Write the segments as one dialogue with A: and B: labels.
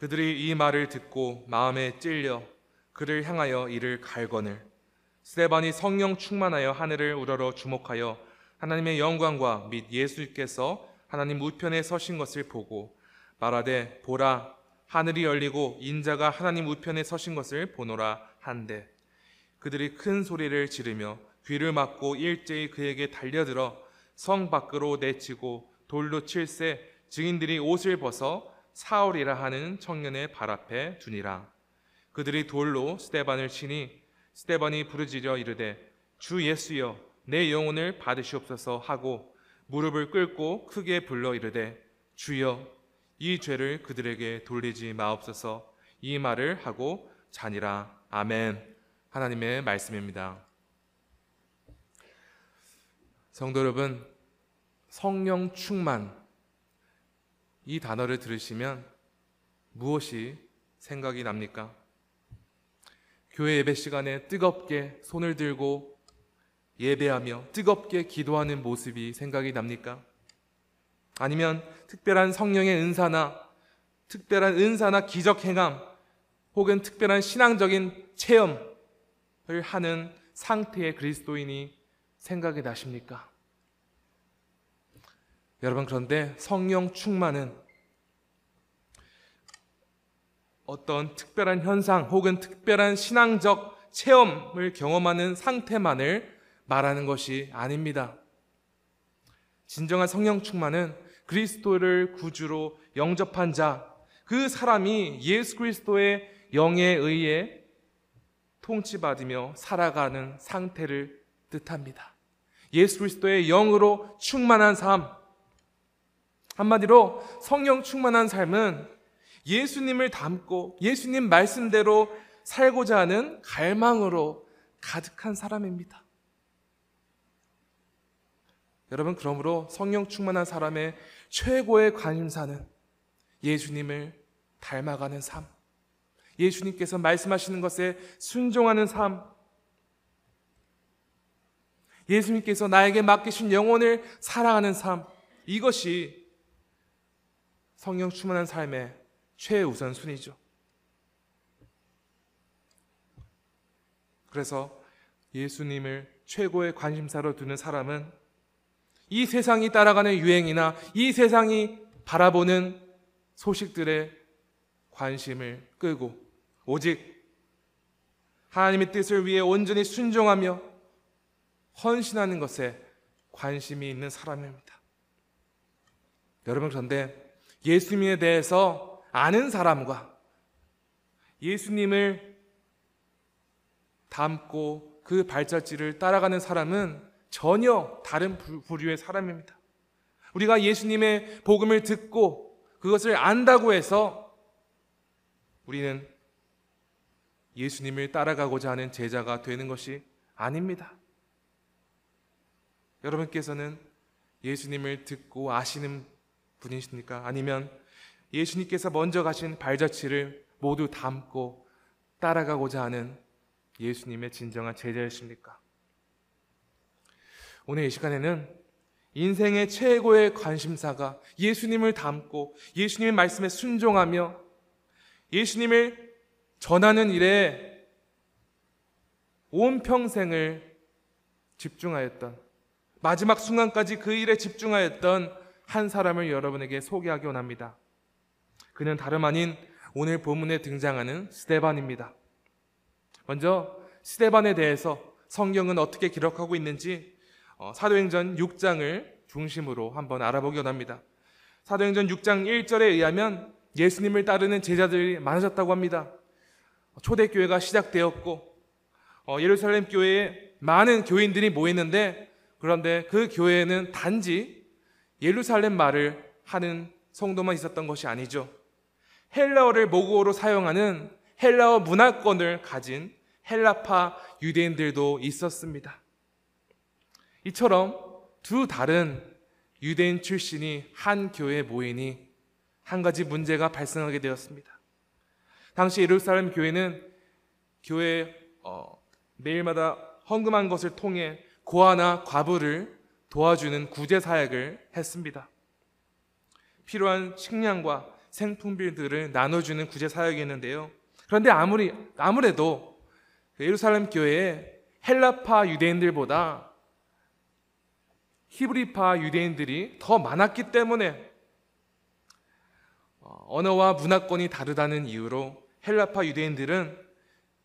A: 그들이 이 말을 듣고 마음에 찔려 그를 향하여 이를 갈거늘. 스테반이 성령 충만하여 하늘을 우러러 주목하여 하나님의 영광과 및 예수께서 하나님 우편에 서신 것을 보고 말하되 보라 하늘이 열리고 인자가 하나님 우편에 서신 것을 보노라 한데 그들이 큰 소리를 지르며 귀를 막고 일제히 그에게 달려들어 성 밖으로 내치고 돌로 칠세 증인들이 옷을 벗어 사울이라 하는 청년의 발 앞에 두니라. 그들이 돌로 스테반을 치니 스테반이 부르짖어 이르되 주 예수여 내 영혼을 받으시옵소서 하고 무릎을 꿇고 크게 불러 이르되 주여 이 죄를 그들에게 돌리지 마옵소서. 이 말을 하고 자니라. 아멘. 하나님의 말씀입니다. 성도 여러분 성령 충만 이 단어를 들으시면 무엇이 생각이 납니까? 교회 예배 시간에 뜨겁게 손을 들고 예배하며 뜨겁게 기도하는 모습이 생각이 납니까? 아니면 특별한 성령의 은사나 특별한 은사나 기적 행함 혹은 특별한 신앙적인 체험을 하는 상태의 그리스도인이 생각이 나십니까? 여러분 그런데 성령 충만은 어떤 특별한 현상 혹은 특별한 신앙적 체험을 경험하는 상태만을 말하는 것이 아닙니다. 진정한 성령 충만은 그리스도를 구주로 영접한 자, 그 사람이 예수 그리스도의 영에 의해 통치받으며 살아가는 상태를 뜻합니다. 예수 그리스도의 영으로 충만한 삶. 한마디로 성령 충만한 삶은 예수님을 닮고 예수님 말씀대로 살고자 하는 갈망으로 가득한 사람입니다. 여러분, 그러므로 성령 충만한 사람의 최고의 관심사는 예수님을 닮아가는 삶. 예수님께서 말씀하시는 것에 순종하는 삶. 예수님께서 나에게 맡기신 영혼을 사랑하는 삶. 이것이 성령 충만한 삶의 최우선 순위죠. 그래서 예수님을 최고의 관심사로 두는 사람은 이 세상이 따라가는 유행이나 이 세상이 바라보는 소식들에 관심을 끄고 오직 하나님의 뜻을 위해 온전히 순종하며 헌신하는 것에 관심이 있는 사람입니다. 여러분 그런데 예수님에 대해서 아는 사람과 예수님을 닮고 그 발자취를 따라가는 사람은 전혀 다른 부류의 사람입니다. 우리가 예수님의 복음을 듣고 그것을 안다고 해서 우리는 예수님을 따라가고자 하는 제자가 되는 것이 아닙니다. 여러분께서는 예수님을 듣고 아시는 분이십니까? 아니면 예수님께서 먼저 가신 발자취를 모두 담고 따라가고자 하는 예수님의 진정한 제자이십니까? 오늘 이 시간에는 인생의 최고의 관심사가 예수님을 닮고 예수님의 말씀에 순종하며 예수님을 전하는 일에 온 평생을 집중하였던 마지막 순간까지 그 일에 집중하였던 한 사람을 여러분에게 소개하기 원합니다. 그는 다름 아닌 오늘 본문에 등장하는 스테반입니다. 먼저 스테반에 대해서 성경은 어떻게 기록하고 있는지 어, 사도행전 6장을 중심으로 한번 알아보기 원합니다. 사도행전 6장 1절에 의하면 예수님을 따르는 제자들이 많아졌다고 합니다. 초대교회가 시작되었고 어, 예루살렘 교회에 많은 교인들이 모였는데 그런데 그 교회에는 단지 예루살렘 말을 하는 성도만 있었던 것이 아니죠. 헬라어를 모국어로 사용하는 헬라어 문화권을 가진 헬라파 유대인들도 있었습니다. 이처럼 두 다른 유대인 출신이 한 교회에 모이니 한 가지 문제가 발생하게 되었습니다. 당시 예루살렘 교회는 교회 어, 매일마다 헌금한 것을 통해 고아나 과부를 도와주는 구제 사역을 했습니다. 필요한 식량과 생품비들을 나눠주는 구제 사역이었는데요. 그런데 아무리 아무래도 그 예루살렘 교회에 헬라파 유대인들보다 히브리파 유대인들이 더 많았기 때문에 어, 언어와 문화권이 다르다는 이유로 헬라파 유대인들은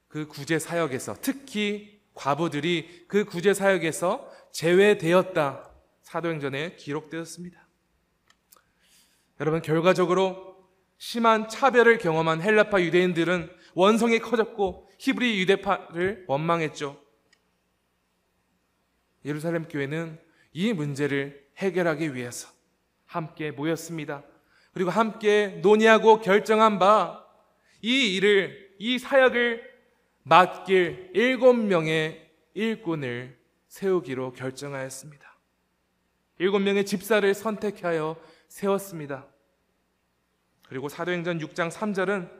A: 그 구제 사역에서 특히 과부들이 그 구제 사역에서 제외되었다. 사도행전에 기록되었습니다. 여러분 결과적으로 심한 차별을 경험한 헬라파 유대인들은 원성이 커졌고 히브리 유대파를 원망했죠. 예루살렘 교회는 이 문제를 해결하기 위해서 함께 모였습니다. 그리고 함께 논의하고 결정한 바 이 일을 이 사역을 맡길 일곱 명의 일꾼을 세우기로 결정하였습니다. 일곱 명의 집사를 선택하여 세웠습니다. 그리고 사도행전 6장 3절은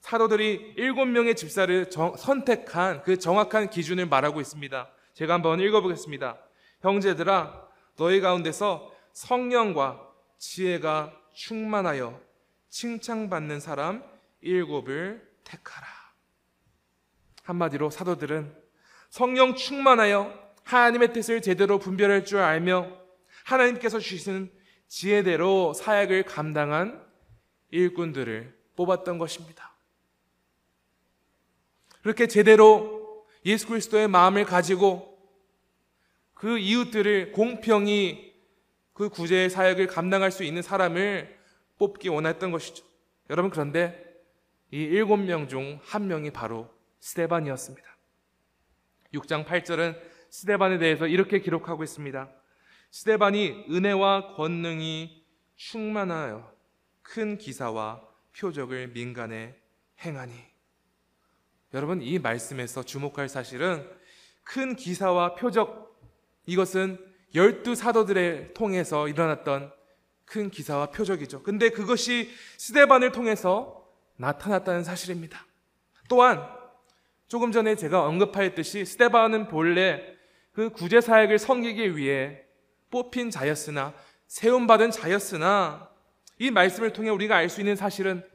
A: 사도들이 일곱 명의 집사를 정- 선택한 그 정확한 기준을 말하고 있습니다. 제가 한번 읽어보겠습니다. 형제들아, 너희 가운데서 성령과 지혜가 충만하여 칭찬받는 사람 일곱을 택하라. 한마디로 사도들은 성령 충만하여 하나님의 뜻을 제대로 분별할 줄 알며 하나님께서 주시는 지혜대로 사역을 감당한 일꾼들을 뽑았던 것입니다. 그렇게 제대로 예수 그리스도의 마음을 가지고 그 이웃들을 공평히 그 구제의 사역을 감당할 수 있는 사람을 뽑기 원했던 것이죠. 여러분 그런데 이 일곱 명 중 한 명이 바로 스테반이었습니다. 6장 8절은 스테반에 대해서 이렇게 기록하고 있습니다. 스테반이 은혜와 권능이 충만하여 큰 기사와 표적을 민간에 행하니. 여러분 이 말씀에서 주목할 사실은 큰 기사와 표적 이것은 열두 사도들을 통해서 일어났던 큰 기사와 표적이죠. 근데 그것이 스데반을 통해서 나타났다는 사실입니다. 또한 조금 전에 제가 언급하였듯이 스데반은 본래 그 구제 사역을 섬기기 위해 뽑힌 자였으나 세움 받은 자였으나 이 말씀을 통해 우리가 알 수 있는 사실은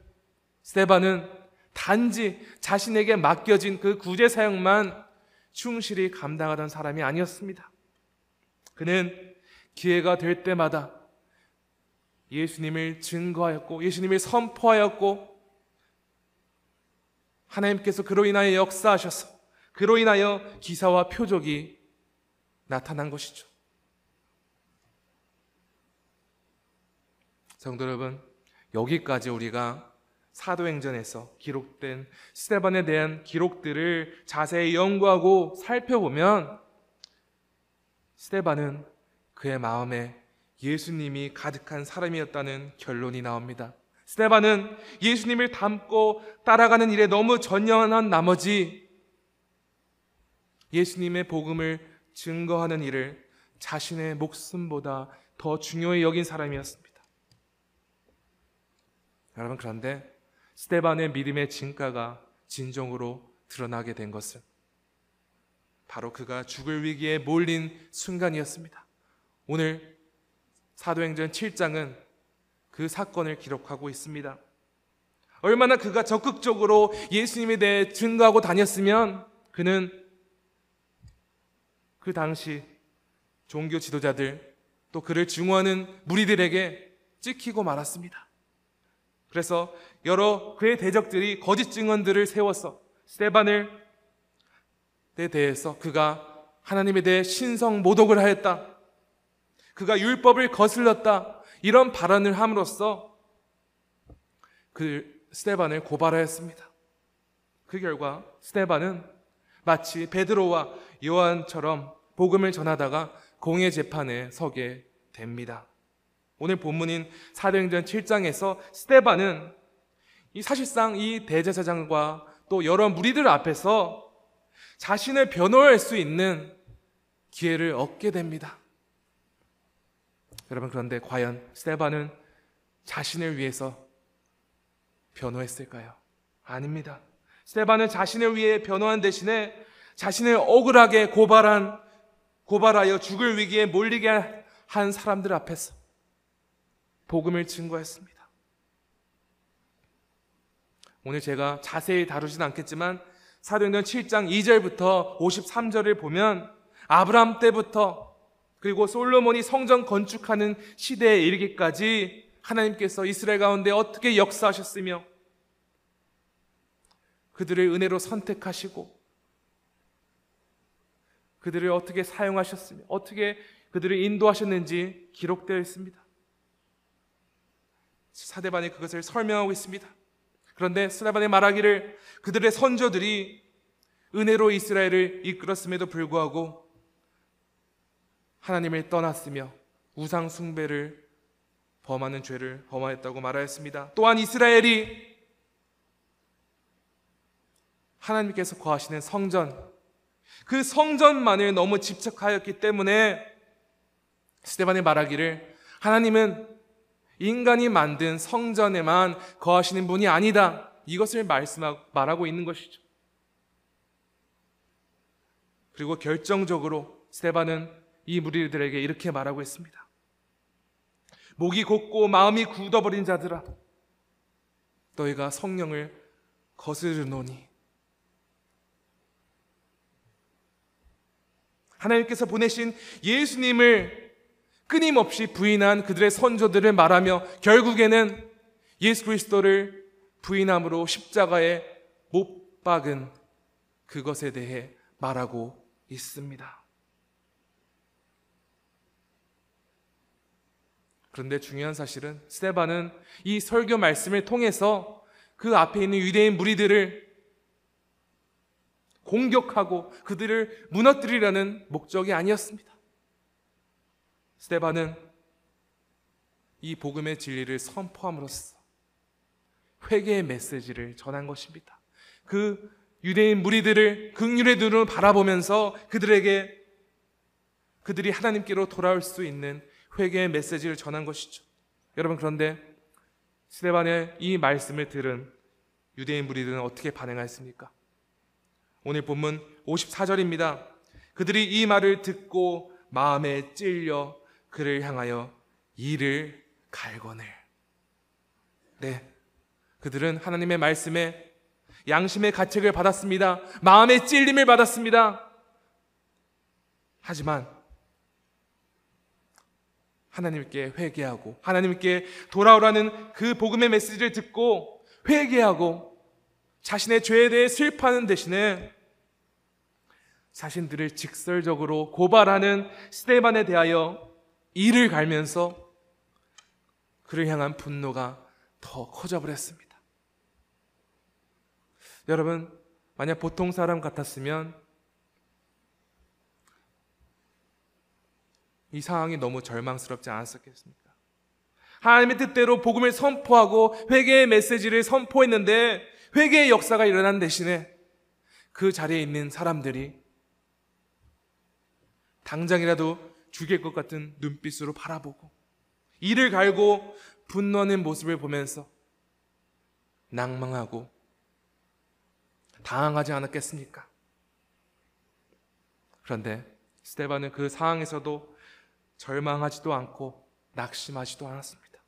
A: 스데반은 단지 자신에게 맡겨진 그 구제 사역만 충실히 감당하던 사람이 아니었습니다. 그는 기회가 될 때마다 예수님을 증거하였고 예수님을 선포하였고 하나님께서 그로 인하여 역사하셔서 그로 인하여 기사와 표적이 나타난 것이죠. 성도 여러분, 여기까지 우리가 사도행전에서 기록된 스테반에 대한 기록들을 자세히 연구하고 살펴보면 스테반은 그의 마음에 예수님이 가득한 사람이었다는 결론이 나옵니다. 스테반은 예수님을 닮고 따라가는 일에 너무 전념한 나머지 예수님의 복음을 증거하는 일을 자신의 목숨보다 더 중요히 여긴 사람이었습니다. 여러분 그런데 스테반의 믿음의 진가가 진정으로 드러나게 된 것은 바로 그가 죽을 위기에 몰린 순간이었습니다. 오늘 사도행전 7장은 그 사건을 기록하고 있습니다. 얼마나 그가 적극적으로 예수님에 대해 증거하고 다녔으면 그는 그 당시 종교 지도자들 또 그를 증오하는 무리들에게 찍히고 말았습니다. 그래서 여러 그의 대적들이 거짓 증언들을 세워서 스테반을 에 대해서 그가 하나님에 대해 신성 모독을 하였다. 그가 율법을 거슬렀다. 이런 발언을 함으로써 그 스테반을 고발하였습니다. 그 결과 스테반은 마치 베드로와 요한처럼 복음을 전하다가 공의 재판에 서게 됩니다. 오늘 본문인 사도행전 7장에서 스테반은 이 사실상 이 대제사장과 또 여러 무리들 앞에서 자신을 변호할 수 있는 기회를 얻게 됩니다. 여러분 그런데 과연 스테반은 자신을 위해서 변호했을까요? 아닙니다. 스테반은 자신을 위해 변호한 대신에 자신을 억울하게 고발한 고발하여 죽을 위기에 몰리게 한 사람들 앞에서 복음을 증거했습니다. 오늘 제가 자세히 다루진 않겠지만 사도행전 7장 2절부터 53절을 보면 아브라함 때부터 그리고 솔로몬이 성전 건축하는 시대에 이르기까지 하나님께서 이스라엘 가운데 어떻게 역사하셨으며 그들을 은혜로 선택하시고 그들을 어떻게 사용하셨으며 어떻게 그들을 인도하셨는지 기록되어 있습니다. 사대반이 그것을 설명하고 있습니다. 그런데 스라반의 말하기를 그들의 선조들이 은혜로 이스라엘을 이끌었음에도 불구하고 하나님을 떠났으며 우상 숭배를 범하는 죄를 범하였다고 말하였습니다. 또한 이스라엘이 하나님께서 거하시는 성전, 그 성전만을 너무 집착하였기 때문에 스테반이 말하기를 하나님은 인간이 만든 성전에만 거하시는 분이 아니다. 이것을 말씀하고 말하고 있는 것이죠. 그리고 결정적으로 스테반은 이 무리들에게 이렇게 말하고 있습니다. 목이 곧고 마음이 굳어버린 자들아, 너희가 성령을 거스르노니 하나님께서 보내신 예수님을 끊임없이 부인한 그들의 선조들을 말하며 결국에는 예수 그리스도를 부인함으로 십자가에 못 박은 그것에 대해 말하고 있습니다. 그런데 중요한 사실은 스테반은 이 설교 말씀을 통해서 그 앞에 있는 유대인 무리들을 공격하고 그들을 무너뜨리려는 목적이 아니었습니다. 스테반은 이 복음의 진리를 선포함으로써 회개의 메시지를 전한 것입니다. 그 유대인 무리들을 극률의 눈으로 바라보면서 그들에게 그들이 하나님께로 돌아올 수 있는 회개의 메시지를 전한 것이죠. 여러분 그런데 스테반의 이 말씀을 들은 유대인 무리들은 어떻게 반응하였습니까? 오늘 본문 54절입니다. 그들이 이 말을 듣고 마음에 찔려 그를 향하여 이를 갈거늘. 네. 그들은 하나님의 말씀에 양심의 가책을 받았습니다. 마음의 찔림을 받았습니다. 하지만 하나님께 회개하고 하나님께 돌아오라는 그 복음의 메시지를 듣고 회개하고 자신의 죄에 대해 슬퍼하는 대신에 자신들을 직설적으로 고발하는 스테반에 대하여 이를 갈면서 그를 향한 분노가 더 커져 버렸습니다. 여러분, 만약 보통 사람 같았으면 이 상황이 너무 절망스럽지 않았었겠습니까? 하나님의 뜻대로 복음을 선포하고 회개의 메시지를 선포했는데 회개의 역사가 일어난 대신에 그 자리에 있는 사람들이 당장이라도 죽일 것 같은 눈빛으로 바라보고 이를 갈고 분노하는 모습을 보면서 낭망하고 당황하지 않았겠습니까? 그런데 스테반은 그 상황에서도 절망하지도 않고 낙심하지도 않았습니다.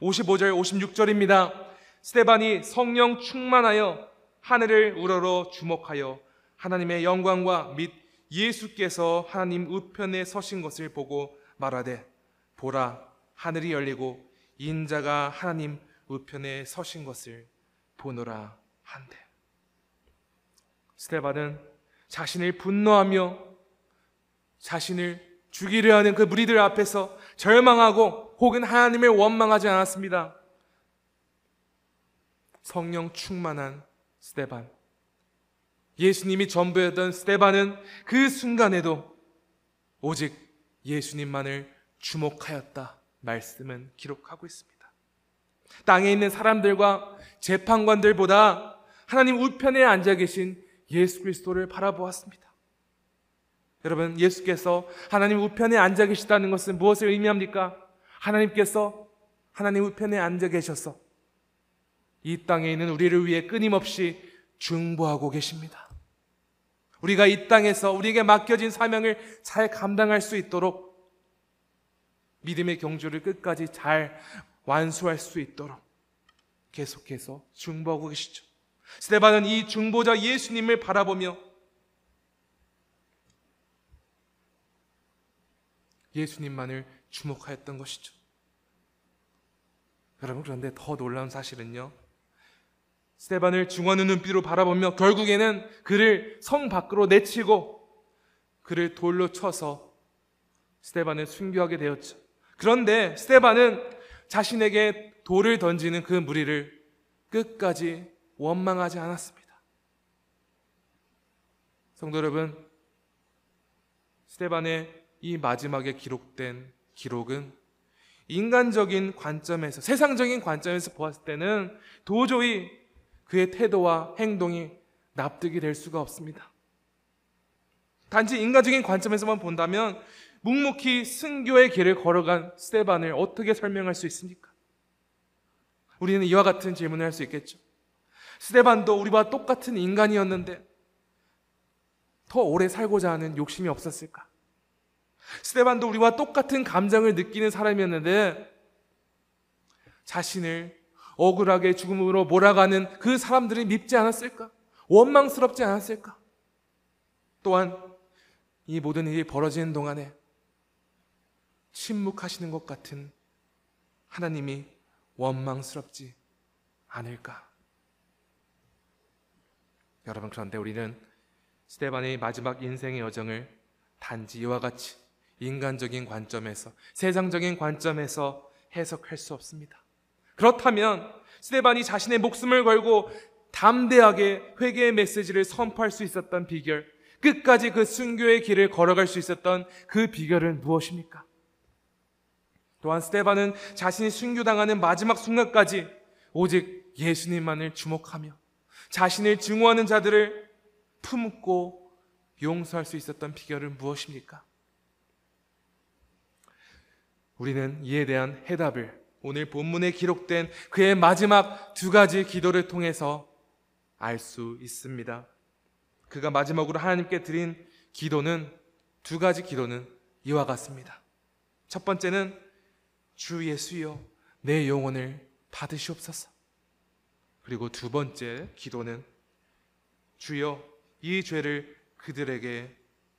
A: 55절, 56절입니다. 스테반이 성령 충만하여 하늘을 우러러 주목하여 하나님의 영광과 및 예수께서 하나님 우편에 서신 것을 보고 말하되 보라 하늘이 열리고 인자가 하나님 우편에 서신 것을 보노라 한대. 스테반은 자신을 분노하며 자신을 죽이려 하는 그 무리들 앞에서 절망하고 혹은 하나님을 원망하지 않았습니다. 성령 충만한 스테반. 예수님이 전부였던 스테반은 그 순간에도 오직 예수님만을 주목하였다. 말씀은 기록하고 있습니다. 땅에 있는 사람들과 재판관들보다 하나님 우편에 앉아 계신 예수 그리스도를 바라보았습니다. 여러분, 예수께서 하나님 우편에 앉아 계시다는 것은 무엇을 의미합니까? 하나님께서 하나님 우편에 앉아 계셔서 이 땅에 있는 우리를 위해 끊임없이 중보하고 계십니다. 우리가 이 땅에서 우리에게 맡겨진 사명을 잘 감당할 수 있도록 믿음의 경주를 끝까지 잘 완수할 수 있도록 계속해서 중보하고 계시죠. 스테반은 이 중보자 예수님을 바라보며 예수님만을 주목하였던 것이죠. 여러분 그런데 더 놀라운 사실은요. 스테반을 중하는 눈빛으로 바라보며 결국에는 그를 성 밖으로 내치고 그를 돌로 쳐서 스테반을 순교하게 되었죠. 그런데 스테반은 자신에게 돌을 던지는 그 무리를 끝까지 원망하지 않았습니다. 성도 여러분, 스테반의 이 마지막에 기록된 기록은 인간적인 관점에서, 세상적인 관점에서 보았을 때는 도저히 그의 태도와 행동이 납득이 될 수가 없습니다. 단지 인간적인 관점에서만 본다면 묵묵히 순교의 길을 걸어간 스테반을 어떻게 설명할 수 있습니까? 우리는 이와 같은 질문을 할 수 있겠죠. 스테반도 우리와 똑같은 인간이었는데 더 오래 살고자 하는 욕심이 없었을까? 스테반도 우리와 똑같은 감정을 느끼는 사람이었는데 자신을 억울하게 죽음으로 몰아가는 그 사람들이 밉지 않았을까? 원망스럽지 않았을까? 또한 이 모든 일이 벌어지는 동안에 침묵하시는 것 같은 하나님이 원망스럽지 않을까? 여러분, 그런데 우리는 스테반의 마지막 인생의 여정을 단지 이와 같이 인간적인 관점에서, 세상적인 관점에서 해석할 수 없습니다. 그렇다면 스테반이 자신의 목숨을 걸고 담대하게 회개의 메시지를 선포할 수 있었던 비결, 끝까지 그 순교의 길을 걸어갈 수 있었던 그 비결은 무엇입니까? 또한 스테반은 자신이 순교당하는 마지막 순간까지 오직 예수님만을 주목하며 자신을 증오하는 자들을 품고 용서할 수 있었던 비결은 무엇입니까? 우리는 이에 대한 해답을 오늘 본문에 기록된 그의 마지막 두 가지 기도를 통해서 알 수 있습니다. 그가 마지막으로 하나님께 드린 기도는 두 가지 기도는 이와 같습니다. 첫 번째는 주 예수여 내 영혼을 받으시옵소서. 그리고 두 번째 기도는 주여 이 죄를 그들에게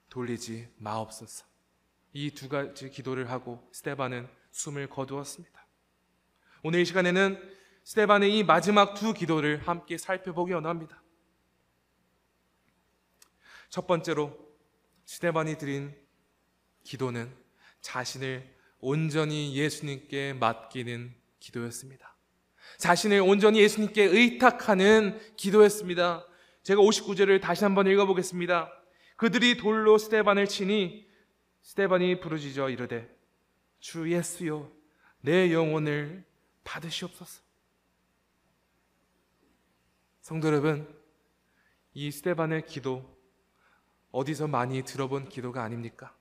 A: 돌리지 마옵소서. 이 두 가지 기도를 하고 스테반은 숨을 거두었습니다. 오늘 이 시간에는 스테반의 이 마지막 두 기도를 함께 살펴보기 원합니다. 첫 번째로 스테반이 드린 기도는 자신을 온전히 예수님께 맡기는 기도였습니다. 자신을 온전히 예수님께 의탁하는 기도였습니다. 제가 59절을 다시 한번 읽어보겠습니다. 그들이 돌로 스테반을 치니 스테반이 부르짖어 이르되 주 예수여 내 영혼을 받으시옵소서. 성도 여러분, 이 스테반의 기도 어디서 많이 들어본 기도가 아닙니까?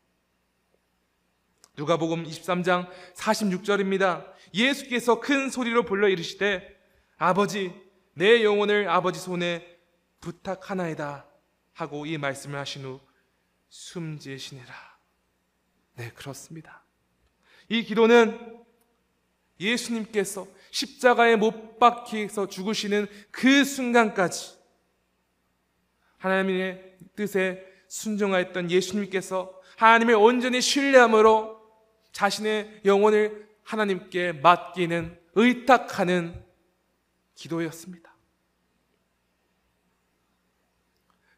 A: 누가복음 23장 46절입니다. 예수께서 큰 소리로 불러 이르시되 아버지 내 영혼을 아버지 손에 부탁하나이다 하고 이 말씀을 하신 후 숨지시니라. 네, 그렇습니다. 이 기도는 예수님께서 십자가에 못 박히서 죽으시는 그 순간까지 하나님의 뜻에 순종하였던 예수님께서 하나님을 온전히 신뢰함으로 자신의 영혼을 하나님께 맡기는 의탁하는 기도였습니다.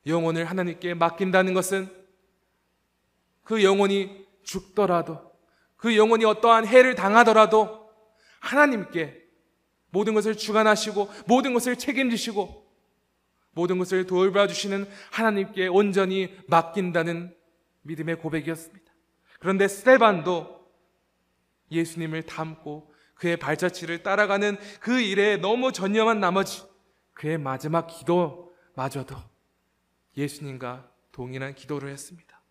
A: 영혼을 하나님께 맡긴다는 것은 그 영혼이 죽더라도 그 영혼이 어떠한 해를 당하더라도 하나님께 모든 것을 주관하시고 모든 것을 책임지시고 모든 것을 돌봐주시는 하나님께 온전히 맡긴다는 믿음의 고백이었습니다. 그런데 스테반도 예수님을 닮고 그의 발자취를 따라가는 그 일에 너무 전념한 나머지 그의 마지막 기도마저도 예수님과 동일한 기도를 했습니다.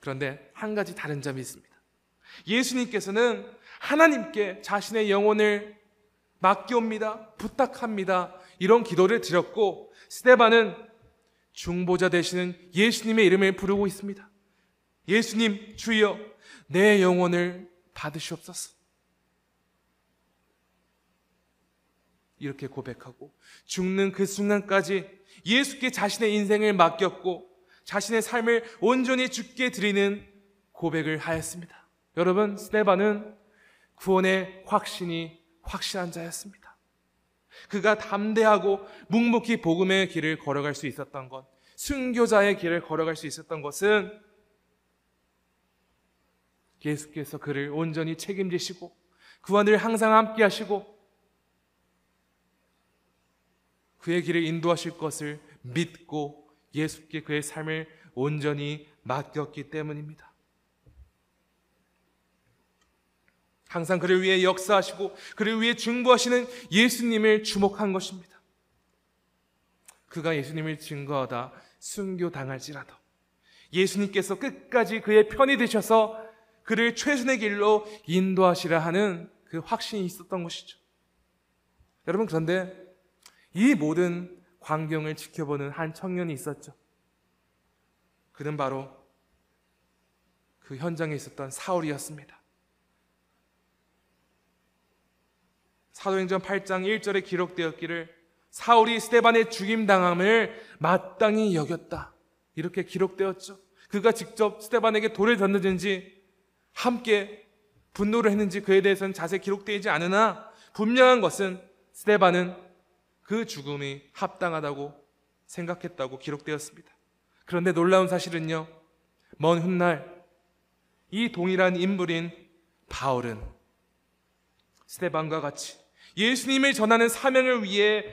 A: 그런데 한 가지 다른 점이 있습니다. 예수님께서는 하나님께 자신의 영혼을 맡기옵니다. 부탁합니다. 이런 기도를 드렸고 스테반은 중보자 되시는 예수님의 이름을 부르고 있습니다. 예수님 주여 내 영혼을 받으시옵소서. 이렇게 고백하고 죽는 그 순간까지 예수께 자신의 인생을 맡겼고 자신의 삶을 온전히 죽게 드리는 고백을 하였습니다. 여러분, 스테반은 구원의 확신이 확실한 자였습니다. 그가 담대하고 묵묵히 복음의 길을 걸어갈 수 있었던 것, 순교자의 길을 걸어갈 수 있었던 것은 예수께서 그를 온전히 책임지시고 늘 항상 함께 하시고 그의 길을 인도하실 것을 믿고 예수께 그의 삶을 온전히 맡겼기 때문입니다. 항상 그를 위해 역사하시고 그를 위해 중보하시는 예수님을 주목한 것입니다. 그가 예수님을 증거하다 순교당할지라도 예수님께서 끝까지 그의 편이 되셔서 그를 최선의 길로 인도하시라 하는 그 확신이 있었던 것이죠. 여러분, 그런데 이 모든 광경을 지켜보는 한 청년이 있었죠. 그는 바로 그 현장에 있었던 사울이었습니다. 사도행전 8장 1절에 기록되었기를 사울이 스테반의 죽임 당함을 마땅히 여겼다. 이렇게 기록되었죠. 그가 직접 스테반에게 돌을 던졌는지 함께 분노를 했는지 그에 대해서는 자세히 기록되지 않으나 분명한 것은 스테반은 그 죽음이 합당하다고 생각했다고 기록되었습니다. 그런데 놀라운 사실은요. 먼 훗날 이 동일한 인물인 바울은 스테반과 같이 예수님을 전하는 사명을 위해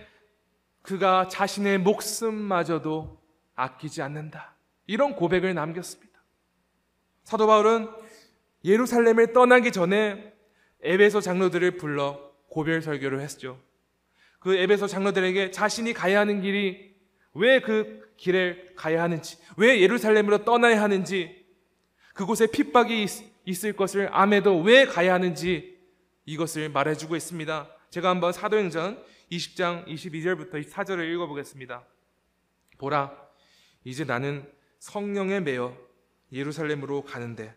A: 그가 자신의 목숨마저도 아끼지 않는다. 이런 고백을 남겼습니다. 사도 바울은 예루살렘을 떠나기 전에 에베소 장로들을 불러 고별 설교를 했죠. 그 에베소 장로들에게 자신이 가야 하는 길이 왜 그 길을 가야 하는지, 왜 예루살렘으로 떠나야 하는지, 그곳에 핍박이 있, 있을 것을 암에도 왜 가야 하는지 이것을 말해주고 있습니다. 제가 한번 사도행전 20장 22절부터 4절을 읽어보겠습니다. 보라, 이제 나는 성령에 매여 예루살렘으로 가는데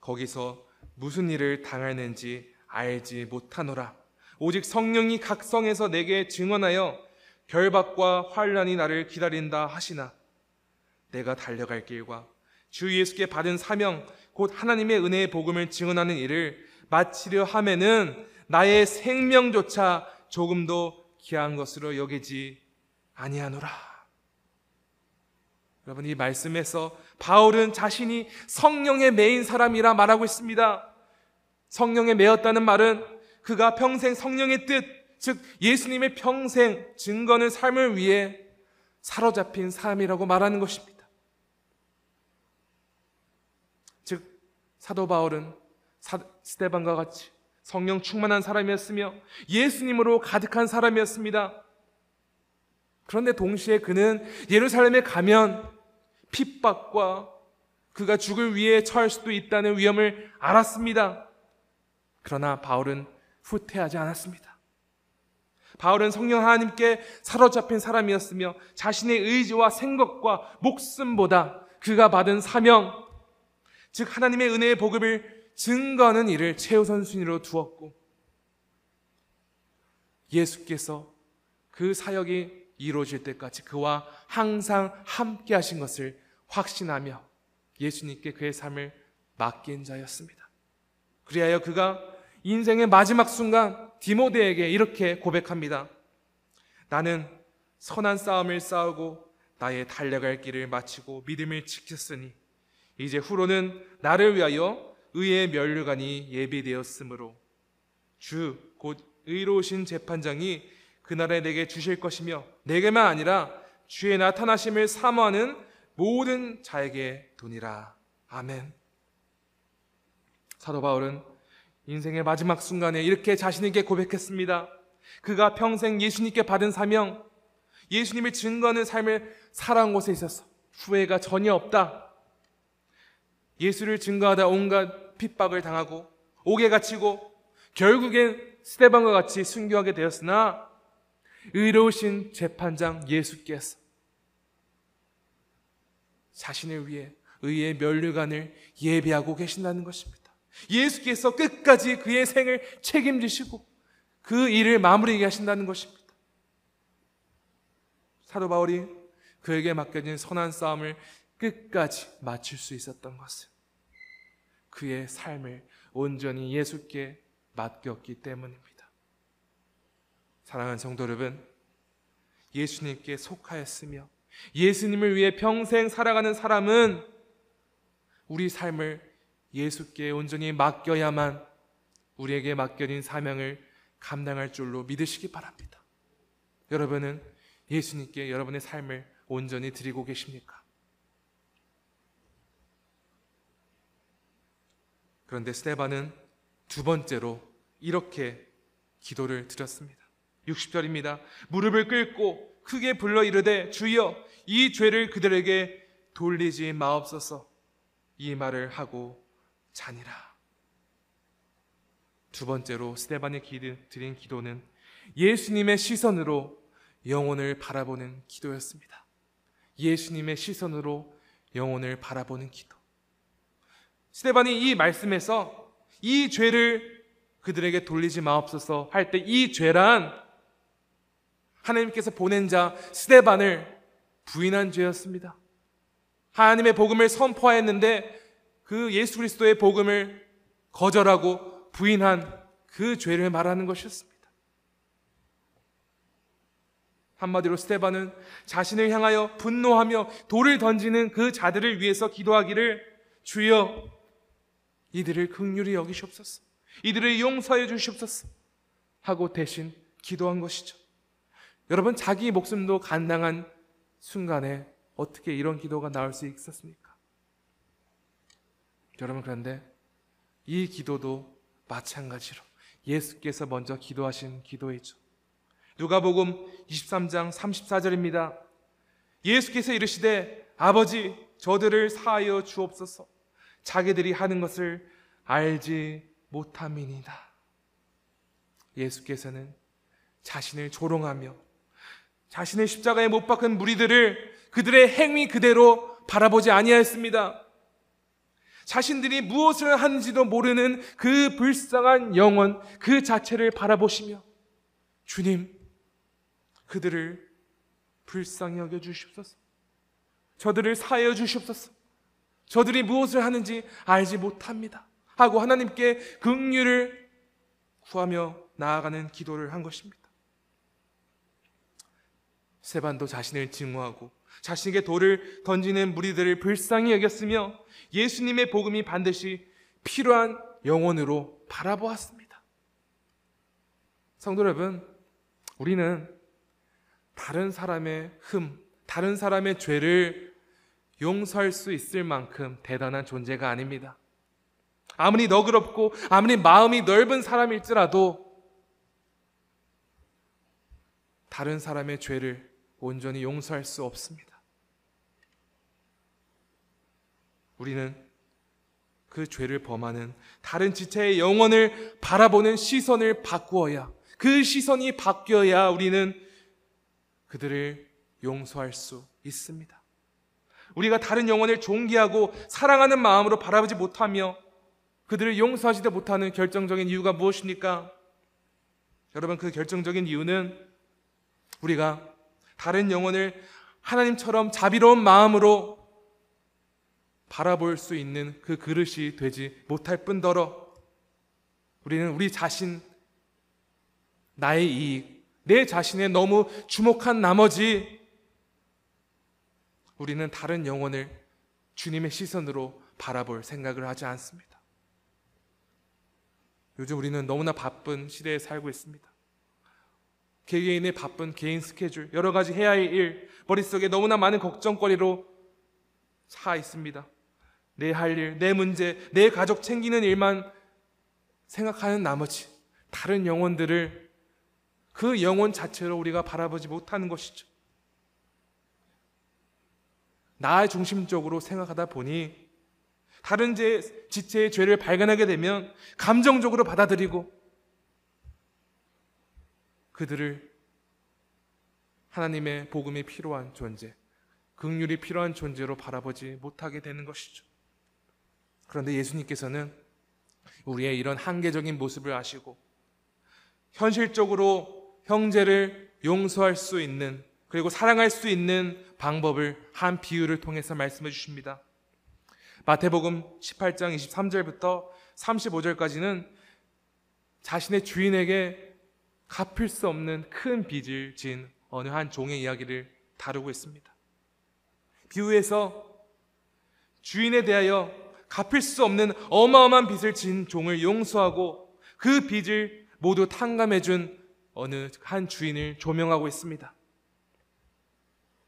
A: 거기서 무슨 일을 당할는지 알지 못하노라. 오직 성령이 각성해서 내게 증언하여 결박과 환란이 나를 기다린다 하시나 내가 달려갈 길과 주 예수께 받은 사명 곧 하나님의 은혜의 복음을 증언하는 일을 마치려 함에는 나의 생명조차 조금도 귀한 것으로 여기지 아니하노라. 여러분 이 말씀에서 바울은 자신이 성령에 매인 사람이라 말하고 있습니다. 성령에 매였다는 말은 그가 평생 성령의 뜻, 즉 예수님의 평생 증거는 삶을 위해 사로잡힌 사람이라고 말하는 것입니다. 즉 사도 바울은 스테반과 같이 성령 충만한 사람이었으며 예수님으로 가득한 사람이었습니다. 그런데 동시에 그는 예루살렘에 가면 핍박과 그가 죽을 위해 처할 수도 있다는 위험을 알았습니다. 그러나 바울은 후퇴하지 않았습니다. 바울은 성령 하나님께 사로잡힌 사람이었으며 자신의 의지와 생각과 목숨보다 그가 받은 사명, 즉 하나님의 은혜의 복음을 증거하는 일을 최우선 순위로 두었고 예수께서 그 사역이 이루어질 때까지 그와 항상 함께 하신 것을 확신하며 예수님께 그의 삶을 맡긴 자였습니다. 그리하여 그가 인생의 마지막 순간 디모데에게 이렇게 고백합니다. 나는 선한 싸움을 싸우고 나의 달려갈 길을 마치고 믿음을 지켰으니 이제 후로는 나를 위하여 의의 면류관이 예비되었으므로 주 곧 의로우신 재판장이 그날에 내게 주실 것이며 내게만 아니라 주의 나타나심을 사모하는 모든 자에게 돈이라. 아멘. 사도 바울은 인생의 마지막 순간에 이렇게 자신에게 고백했습니다. 그가 평생 예수님께 받은 사명, 예수님을 증거하는 삶을 살아온 곳에 있어서 후회가 전혀 없다. 예수를 증거하다 온갖 핍박을 당하고 옥에 갇히고 결국엔 스테반과 같이 순교하게 되었으나 의로우신 재판장 예수께서 자신을 위해 의의 면류관을 예비하고 계신다는 것입니다. 예수께서 끝까지 그의 생을 책임지시고 그 일을 마무리하게 하신다는 것입니다. 사도 바울이 그에게 맡겨진 선한 싸움을 끝까지 마칠 수 있었던 것은 그의 삶을 온전히 예수께 맡겼기 때문입니다. 사랑하는 성도 여러분, 예수님께 속하였으며 예수님을 위해 평생 살아가는 사람은 우리 삶을 예수께 온전히 맡겨야만 우리에게 맡겨진 사명을 감당할 줄로 믿으시기 바랍니다. 여러분은 예수님께 여러분의 삶을 온전히 드리고 계십니까? 그런데 스테반은 두 번째로 이렇게 기도를 드렸습니다. 60절입니다. 무릎을 꿇고 크게 불러 이르되 주여 이 죄를 그들에게 돌리지 마옵소서 이 말을 하고 자니라. 두 번째로 스테반이 드린 기도는 예수님의 시선으로 영혼을 바라보는 기도였습니다. 예수님의 시선으로 영혼을 바라보는 기도. 스테반이 이 말씀에서 이 죄를 그들에게 돌리지 마옵소서 할 때 이 죄란 하나님께서 보낸 자 스테반을 부인한 죄였습니다. 하나님의 복음을 선포하였는데 그 예수 그리스도의 복음을 거절하고 부인한 그 죄를 말하는 것이었습니다. 한마디로 스테반은 자신을 향하여 분노하며 돌을 던지는 그 자들을 위해서 기도하기를 주여 이들을 극률히 여기시옵소서. 이들을 용서해 주시옵소서. 하고 대신 기도한 것이죠. 여러분 자기 목숨도 간당한 순간에 어떻게 이런 기도가 나올 수 있었습니까? 여러분 그런데 이 기도도 마찬가지로 예수께서 먼저 기도하신 기도이죠. 누가복음 23장 34절입니다. 예수께서 이르시되 아버지 저들을 사하여 주옵소서. 자기들이 하는 것을 알지 못함이니이다. 예수께서는 자신을 조롱하며 자신의 십자가에 못 박은 무리들을 그들의 행위 그대로 바라보지 아니하였습니다. 자신들이 무엇을 하는지도 모르는 그 불쌍한 영혼 그 자체를 바라보시며 주님 그들을 불쌍히 여겨 주시옵소서. 저들을 사하여 주시옵소서. 저들이 무엇을 하는지 알지 못합니다. 하고 하나님께 긍휼을 구하며 나아가는 기도를 한 것입니다. 세반도 자신을 증오하고 자신에게 돌을 던지는 무리들을 불쌍히 여겼으며 예수님의 복음이 반드시 필요한 영혼으로 바라보았습니다. 성도 여러분, 우리는 다른 사람의 흠, 다른 사람의 죄를 용서할 수 있을 만큼 대단한 존재가 아닙니다. 아무리 너그럽고 아무리 마음이 넓은 사람일지라도 다른 사람의 죄를 온전히 용서할 수 없습니다. 우리는 그 죄를 범하는 다른 지체의 영혼을 바라보는 시선을 바꾸어야 그 시선이 바뀌어야 우리는 그들을 용서할 수 있습니다. 우리가 다른 영혼을 존귀하고 사랑하는 마음으로 바라보지 못하며 그들을 용서하지도 못하는 결정적인 이유가 무엇입니까? 여러분 그 결정적인 이유는 우리가 다른 영혼을 하나님처럼 자비로운 마음으로 바라볼 수 있는 그 그릇이 되지 못할 뿐더러 우리는 우리 자신, 나의 이익, 내 자신에 너무 주목한 나머지 우리는 다른 영혼을 주님의 시선으로 바라볼 생각을 하지 않습니다. 요즘 우리는 너무나 바쁜 시대에 살고 있습니다. 개개인의 바쁜 개인 스케줄, 여러 가지 해야 할 일, 머릿속에 너무나 많은 걱정거리로 차 있습니다. 내 할 일, 내 문제, 내 가족 챙기는 일만 생각하는 나머지 다른 영혼들을 그 영혼 자체로 우리가 바라보지 못하는 것이죠. 나 중심적으로 생각하다 보니 다른 제, 지체의 죄를 발견하게 되면 감정적으로 받아들이고 그들을 하나님의 복음이 필요한 존재, 극률이 필요한 존재로 바라보지 못하게 되는 것이죠. 그런데 예수님께서는 우리의 이런 한계적인 모습을 아시고 현실적으로 형제를 용서할 수 있는 그리고 사랑할 수 있는 방법을 한 비유를 통해서 말씀해 주십니다. 마태복음 18장 23절부터 35절까지는 자신의 주인에게 갚을 수 없는 큰 빚을 진 어느 한 종의 이야기를 다루고 있습니다. 비유에서 주인에 대하여 갚을 수 없는 어마어마한 빚을 진 종을 용서하고 그 빚을 모두 탕감해 준 어느 한 주인을 조명하고 있습니다.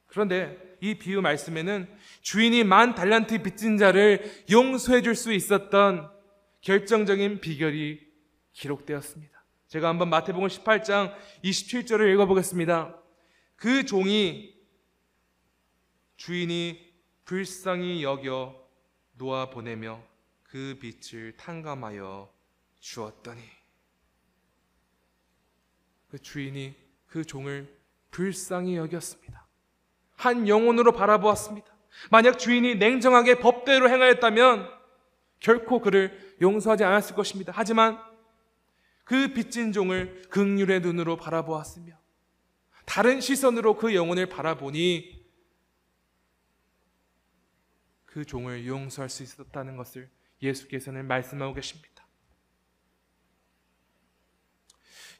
A: 그런데 이 비유 말씀에는 주인이 만 달란트 빚진 자를 용서해 줄 수 있었던 결정적인 비결이 기록되었습니다. 제가 한번 마태복음 18장 27절을 읽어보겠습니다. 그 종이 주인이 불쌍히 여겨 놓아 보내며 그 빛을 탕감하여 주었더니 그 주인이 그 종을 불쌍히 여겼습니다. 한 영혼으로 바라보았습니다. 만약 주인이 냉정하게 법대로 행하였다면 결코 그를 용서하지 않았을 것입니다. 하지만 그 빚진 종을 극률의 눈으로 바라보았으며 다른 시선으로 그 영혼을 바라보니 그 종을 용서할 수 있었다는 것을 예수께서는 말씀하고 계십니다.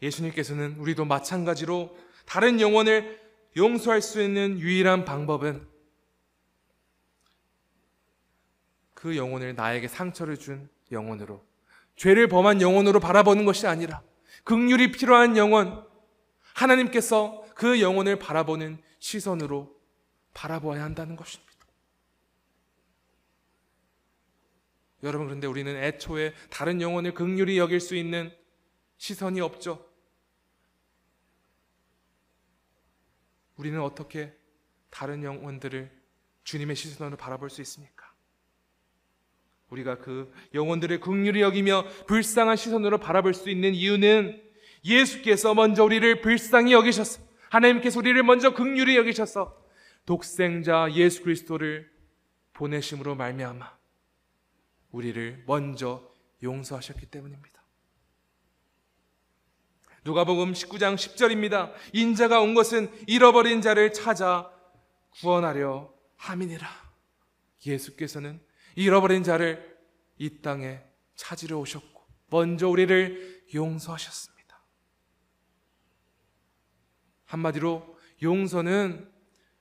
A: 예수님께서는 우리도 마찬가지로 다른 영혼을 용서할 수 있는 유일한 방법은 그 영혼을 나에게 상처를 준 영혼으로 죄를 범한 영혼으로 바라보는 것이 아니라 극률이 필요한 영혼 하나님께서 그 영혼을 바라보는 시선으로 바라보아야 한다는 것입니다. 여러분 그런데 우리는 애초에 다른 영혼을 극률이 여길 수 있는 시선이 없죠. 우리는 어떻게 다른 영혼들을 주님의 시선으로 바라볼 수 있습니까? 우리가 그 영혼들을 극률이 여기며 불쌍한 시선으로 바라볼 수 있는 이유는 예수께서 먼저 우리를 불쌍히 여기셨어. 하나님께서 우리를 먼저 극률이 여기셔서 독생자 예수 그리스도를 보내심으로 말미암아 우리를 먼저 용서하셨기 때문입니다. 누가복음 19장 10절입니다. 인자가 온 것은 잃어버린 자를 찾아 구원하려 함이니라. 예수께서는 잃어버린 자를 이 땅에 찾으러 오셨고 먼저 우리를 용서하셨습니다. 한마디로 용서는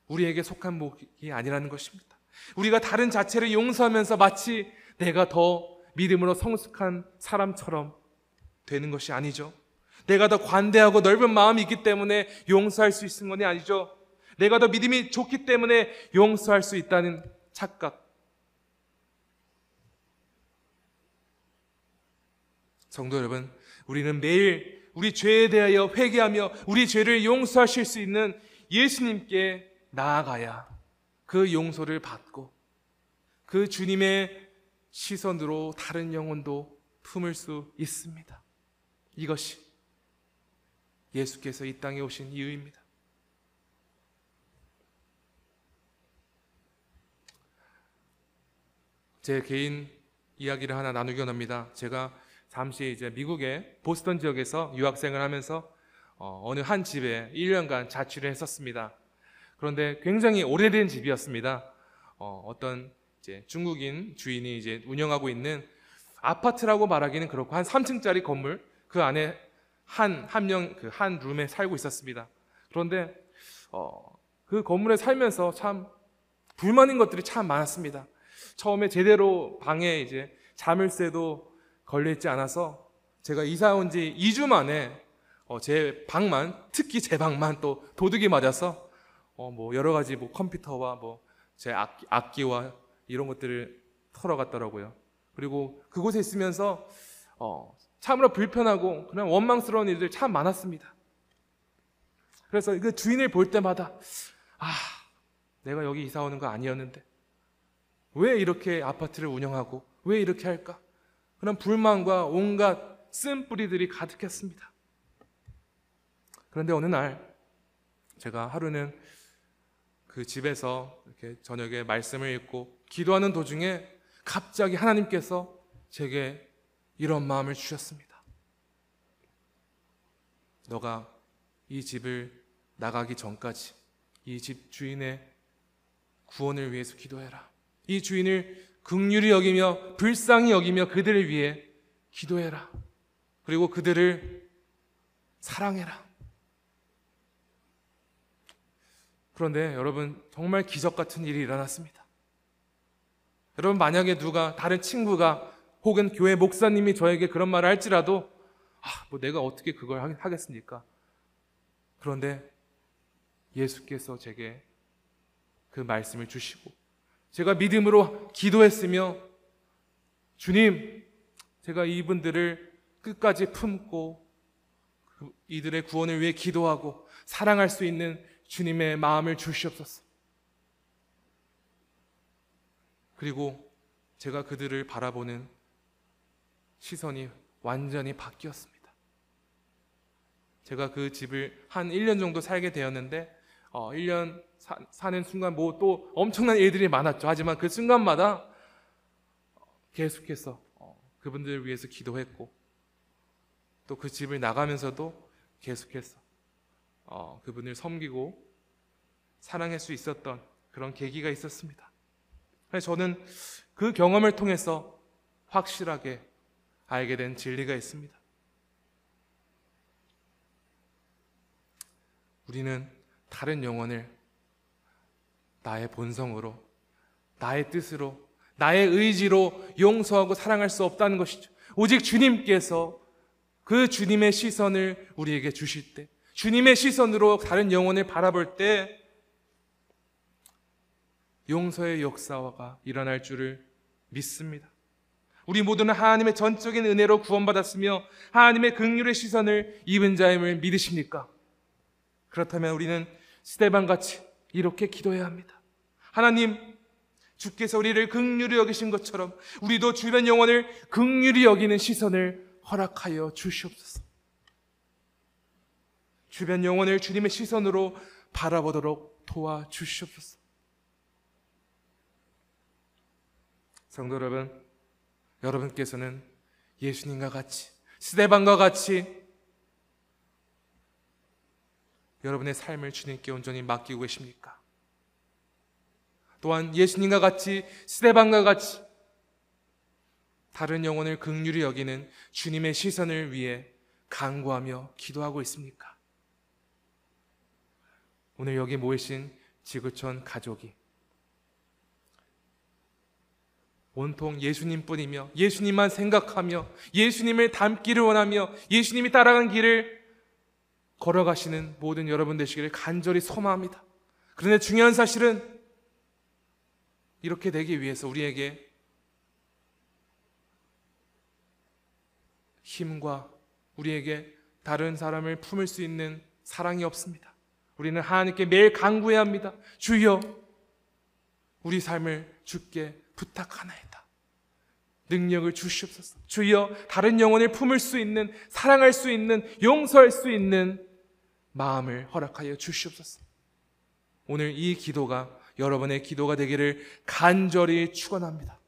A: 우리에게 속한 목이 아니라는 것입니다. 우리가 다른 자체를 용서하면서 마치 내가 더 믿음으로 성숙한 사람처럼 되는 것이 아니죠. 내가 더 관대하고 넓은 마음이 있기 때문에 용서할 수 있는 것이 아니죠. 내가 더 믿음이 좋기 때문에 용서할 수 있다는 착각. 성도 여러분, 우리는 매일 우리 죄에 대하여 회개하며 우리 죄를 용서하실 수 있는 예수님께 나아가야 그 용서를 받고 그 주님의 시선으로 다른 영혼도 품을 수 있습니다. 이것이 예수께서 이 땅에 오신 이유입니다. 제 개인 이야기를 하나 나누기 원 합니다. 제가 잠시 이제 미국의 보스턴 지역에서 유학생을 하면서 어, 느 한 집에 1년간 자취를 했었습니다. 그런데 굉장히 오래된 집이었습니다. 어, 떤 이제 중국인 주인이 이제 운영하고 있는 아파트라고 말하기는 그렇고 한 3층짜리 건물 그 안에 한 한 명 그 한 룸에 살고 있었습니다. 그런데 어, 그 건물에 살면서 참 불만인 것들이 참 많았습니다. 처음에 제대로 방에 이제 자물쇠도 걸려 있지 않아서 제가 이사 온 지 2주 만에 어, 제 방만 특히 제 방만 또 도둑이 맞아서 어, 뭐 여러 가지 뭐 컴퓨터와 뭐 제 악기, 악기와 이런 것들을 털어갔더라고요. 그리고 그곳에 있으면서 어, 참으로 불편하고 그냥 원망스러운 일들 참 많았습니다. 그래서 그 주인을 볼 때마다 아 내가 여기 이사 오는 거 아니었는데 왜 이렇게 아파트를 운영하고 왜 이렇게 할까? 그런 불만과 온갖 쓴 뿌리들이 가득했습니다. 그런데 어느 날 제가 하루는 그 집에서 이렇게 저녁에 말씀을 읽고 기도하는 도중에 갑자기 하나님께서 제게 이런 마음을 주셨습니다. 너가 이 집을 나가기 전까지 이 집 주인의 구원을 위해서 기도해라. 이 주인을 극률이 여기며 불쌍히 여기며 그들을 위해 기도해라. 그리고 그들을 사랑해라. 그런데 여러분 정말 기적 같은 일이 일어났습니다. 여러분 만약에 누가 다른 친구가 혹은 교회 목사님이 저에게 그런 말을 할지라도 아, 뭐 내가 어떻게 그걸 하- 하겠습니까? 그런데 예수께서 제게 그 말씀을 주시고 제가 믿음으로 기도했으며 주님, 제가 이분들을 끝까지 품고 그 이들의 구원을 위해 기도하고 사랑할 수 있는 주님의 마음을 주시옵소서. 그리고 제가 그들을 바라보는 시선이 완전히 바뀌었습니다. 제가 그 집을 한 1년 정도 살게 되었는데, 어, 1년 사, 사는 순간 뭐 또 엄청난 일들이 많았죠. 하지만 그 순간마다 계속해서 어, 그분들을 위해서 기도했고, 또 그 집을 나가면서도 계속해서 어, 그분을 섬기고 사랑할 수 있었던 그런 계기가 있었습니다. 저는 그 경험을 통해서 확실하게 알게 된 진리가 있습니다. 우리는 다른 영혼을 나의 본성으로, 나의 뜻으로, 나의 의지로 용서하고 사랑할 수 없다는 것이죠. 오직 주님께서 그 주님의 시선을 우리에게 주실 때, 주님의 시선으로 다른 영혼을 바라볼 때, 용서의 역사가 일어날 줄을 믿습니다. 우리 모두는 하나님의 전적인 은혜로 구원받았으며 하나님의 극률의 시선을 입은 자임을 믿으십니까? 그렇다면 우리는 스테반 같이 이렇게 기도해야 합니다. 하나님, 주께서 우리를 극률히 여기신 것처럼 우리도 주변 영혼을 극률히 여기는 시선을 허락하여 주시옵소서. 주변 영혼을 주님의 시선으로 바라보도록 도와 주시옵소서. 성도 여러분, 여러분께서는 예수님과 같이, 스데반과 같이 여러분의 삶을 주님께 온전히 맡기고 계십니까? 또한 예수님과 같이, 스데반과 같이 다른 영혼을 극률히 여기는 주님의 시선을 위해 간구하며 기도하고 있습니까? 오늘 여기 모이신 지구촌 가족이 온통 예수님뿐이며 예수님만 생각하며 예수님을 닮기를 원하며 예수님이 따라간 길을 걸어가시는 모든 여러분 되시기를 간절히 소망합니다. 그런데 중요한 사실은 이렇게 되기 위해서 우리에게 힘과 우리에게 다른 사람을 품을 수 있는 사랑이 없습니다. 우리는 하나님께 매일 간구해야 합니다. 주여, 우리 삶을 주께 부탁하나이다. 능력을 주시옵소서. 주여, 다른 영혼을 품을 수 있는, 사랑할 수 있는, 용서할 수 있는 마음을 허락하여 주시옵소서. 오늘 이 기도가 여러분의 기도가 되기를 간절히 축원합니다.